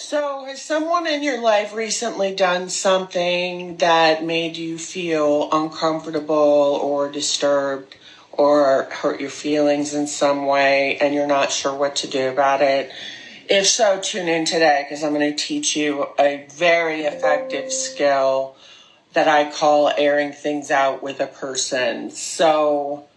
So, has someone in your life recently done something that made you feel uncomfortable or disturbed or hurt your feelings in some way and you're not sure what to do about it? If so, tune in today because I'm going to teach you a very effective skill that I call airing things out with a person. So,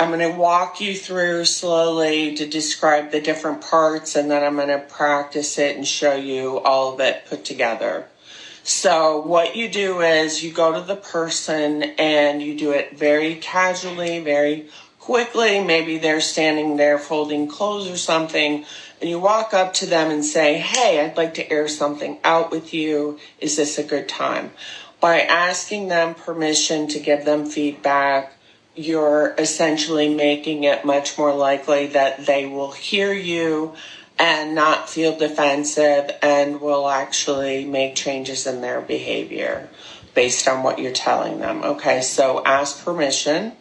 I'm going to walk you through slowly to describe the different parts and then I'm going to practice it and show you all of it put together. So, what you do is you go to the person and you do it very casually, very quickly. Maybe they're standing there folding clothes or something, and you walk up to them and say, Hey, I'd like to air something out with you. Is this a good time? By asking them permission to give them feedback you're essentially making it much more likely that they will hear you and not feel defensive and will actually make changes in their behavior based on what you're telling them. Okay, so ask permission.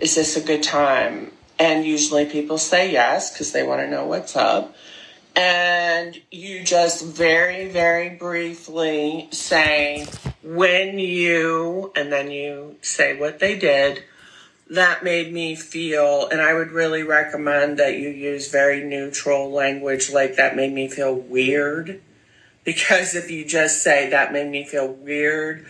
Is this a good time? And usually people say yes because they want to know what's up. And you just very, very briefly say when you, and then you say what they did that made me feel, and I would really recommend that you use very neutral language like that made me feel weird. Because if you just say that made me feel weird,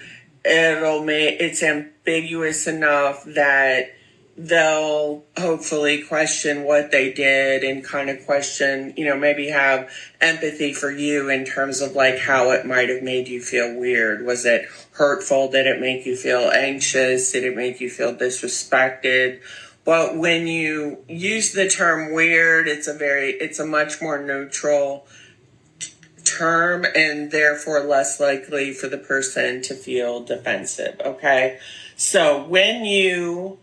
it'll make it's ambiguous enough that they'll hopefully question what they did and kind of question, you know, maybe have empathy for you in terms of like how it might have made you feel weird. Was it hurtful? Did it make you feel anxious? Did it make you feel disrespected? But when you use the term weird, it's a very, it's a much more neutral term and therefore less likely for the person to feel defensive. Okay. So when you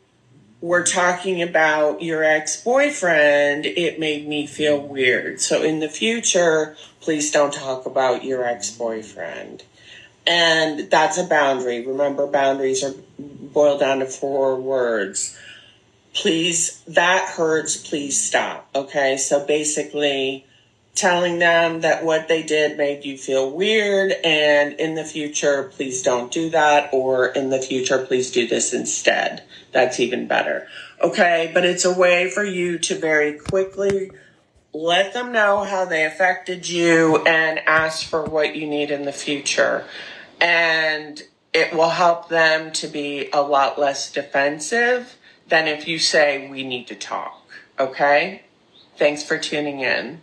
were talking about your ex boyfriend, it made me feel weird. So in the future, please don't talk about your ex boyfriend. And that's a boundary. Remember, boundaries are boiled down to four words. Please, that hurts, please stop. Okay, so basically, telling them that what they did made you feel weird and in the future please don't do that or in the future please do this instead. That's even better. Okay but it's a way for you to very quickly let them know how they affected you and ask for what you need in the future. And it will help them to be a lot less defensive than if you say we need to talk. Okay? Thanks for tuning in